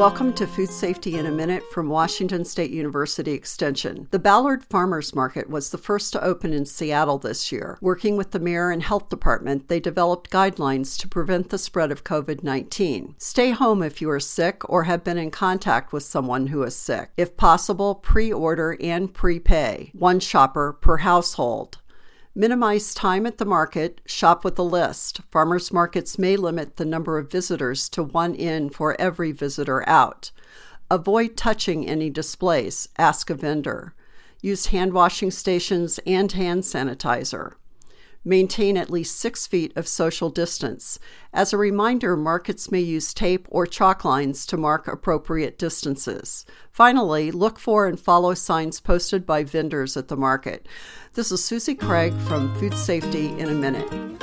Welcome to Food Safety in a Minute from Washington State University Extension. The Ballard Farmers Market was the first to open in Seattle this year. Working with the mayor and health department, they developed guidelines to prevent the spread of COVID 19. Stay home if you are sick or have been in contact with someone who is sick. If possible, pre order and prepay. One shopper per household. Minimize time at the market, shop with a list. Farmers markets may limit the number of visitors to one in for every visitor out. Avoid touching any displays, ask a vendor. Use hand washing stations and hand sanitizer. Maintain at least six feet of social distance. As a reminder, markets may use tape or chalk lines to mark appropriate distances. Finally, look for and follow signs posted by vendors at the market. This is Susie Craig from Food Safety in a Minute.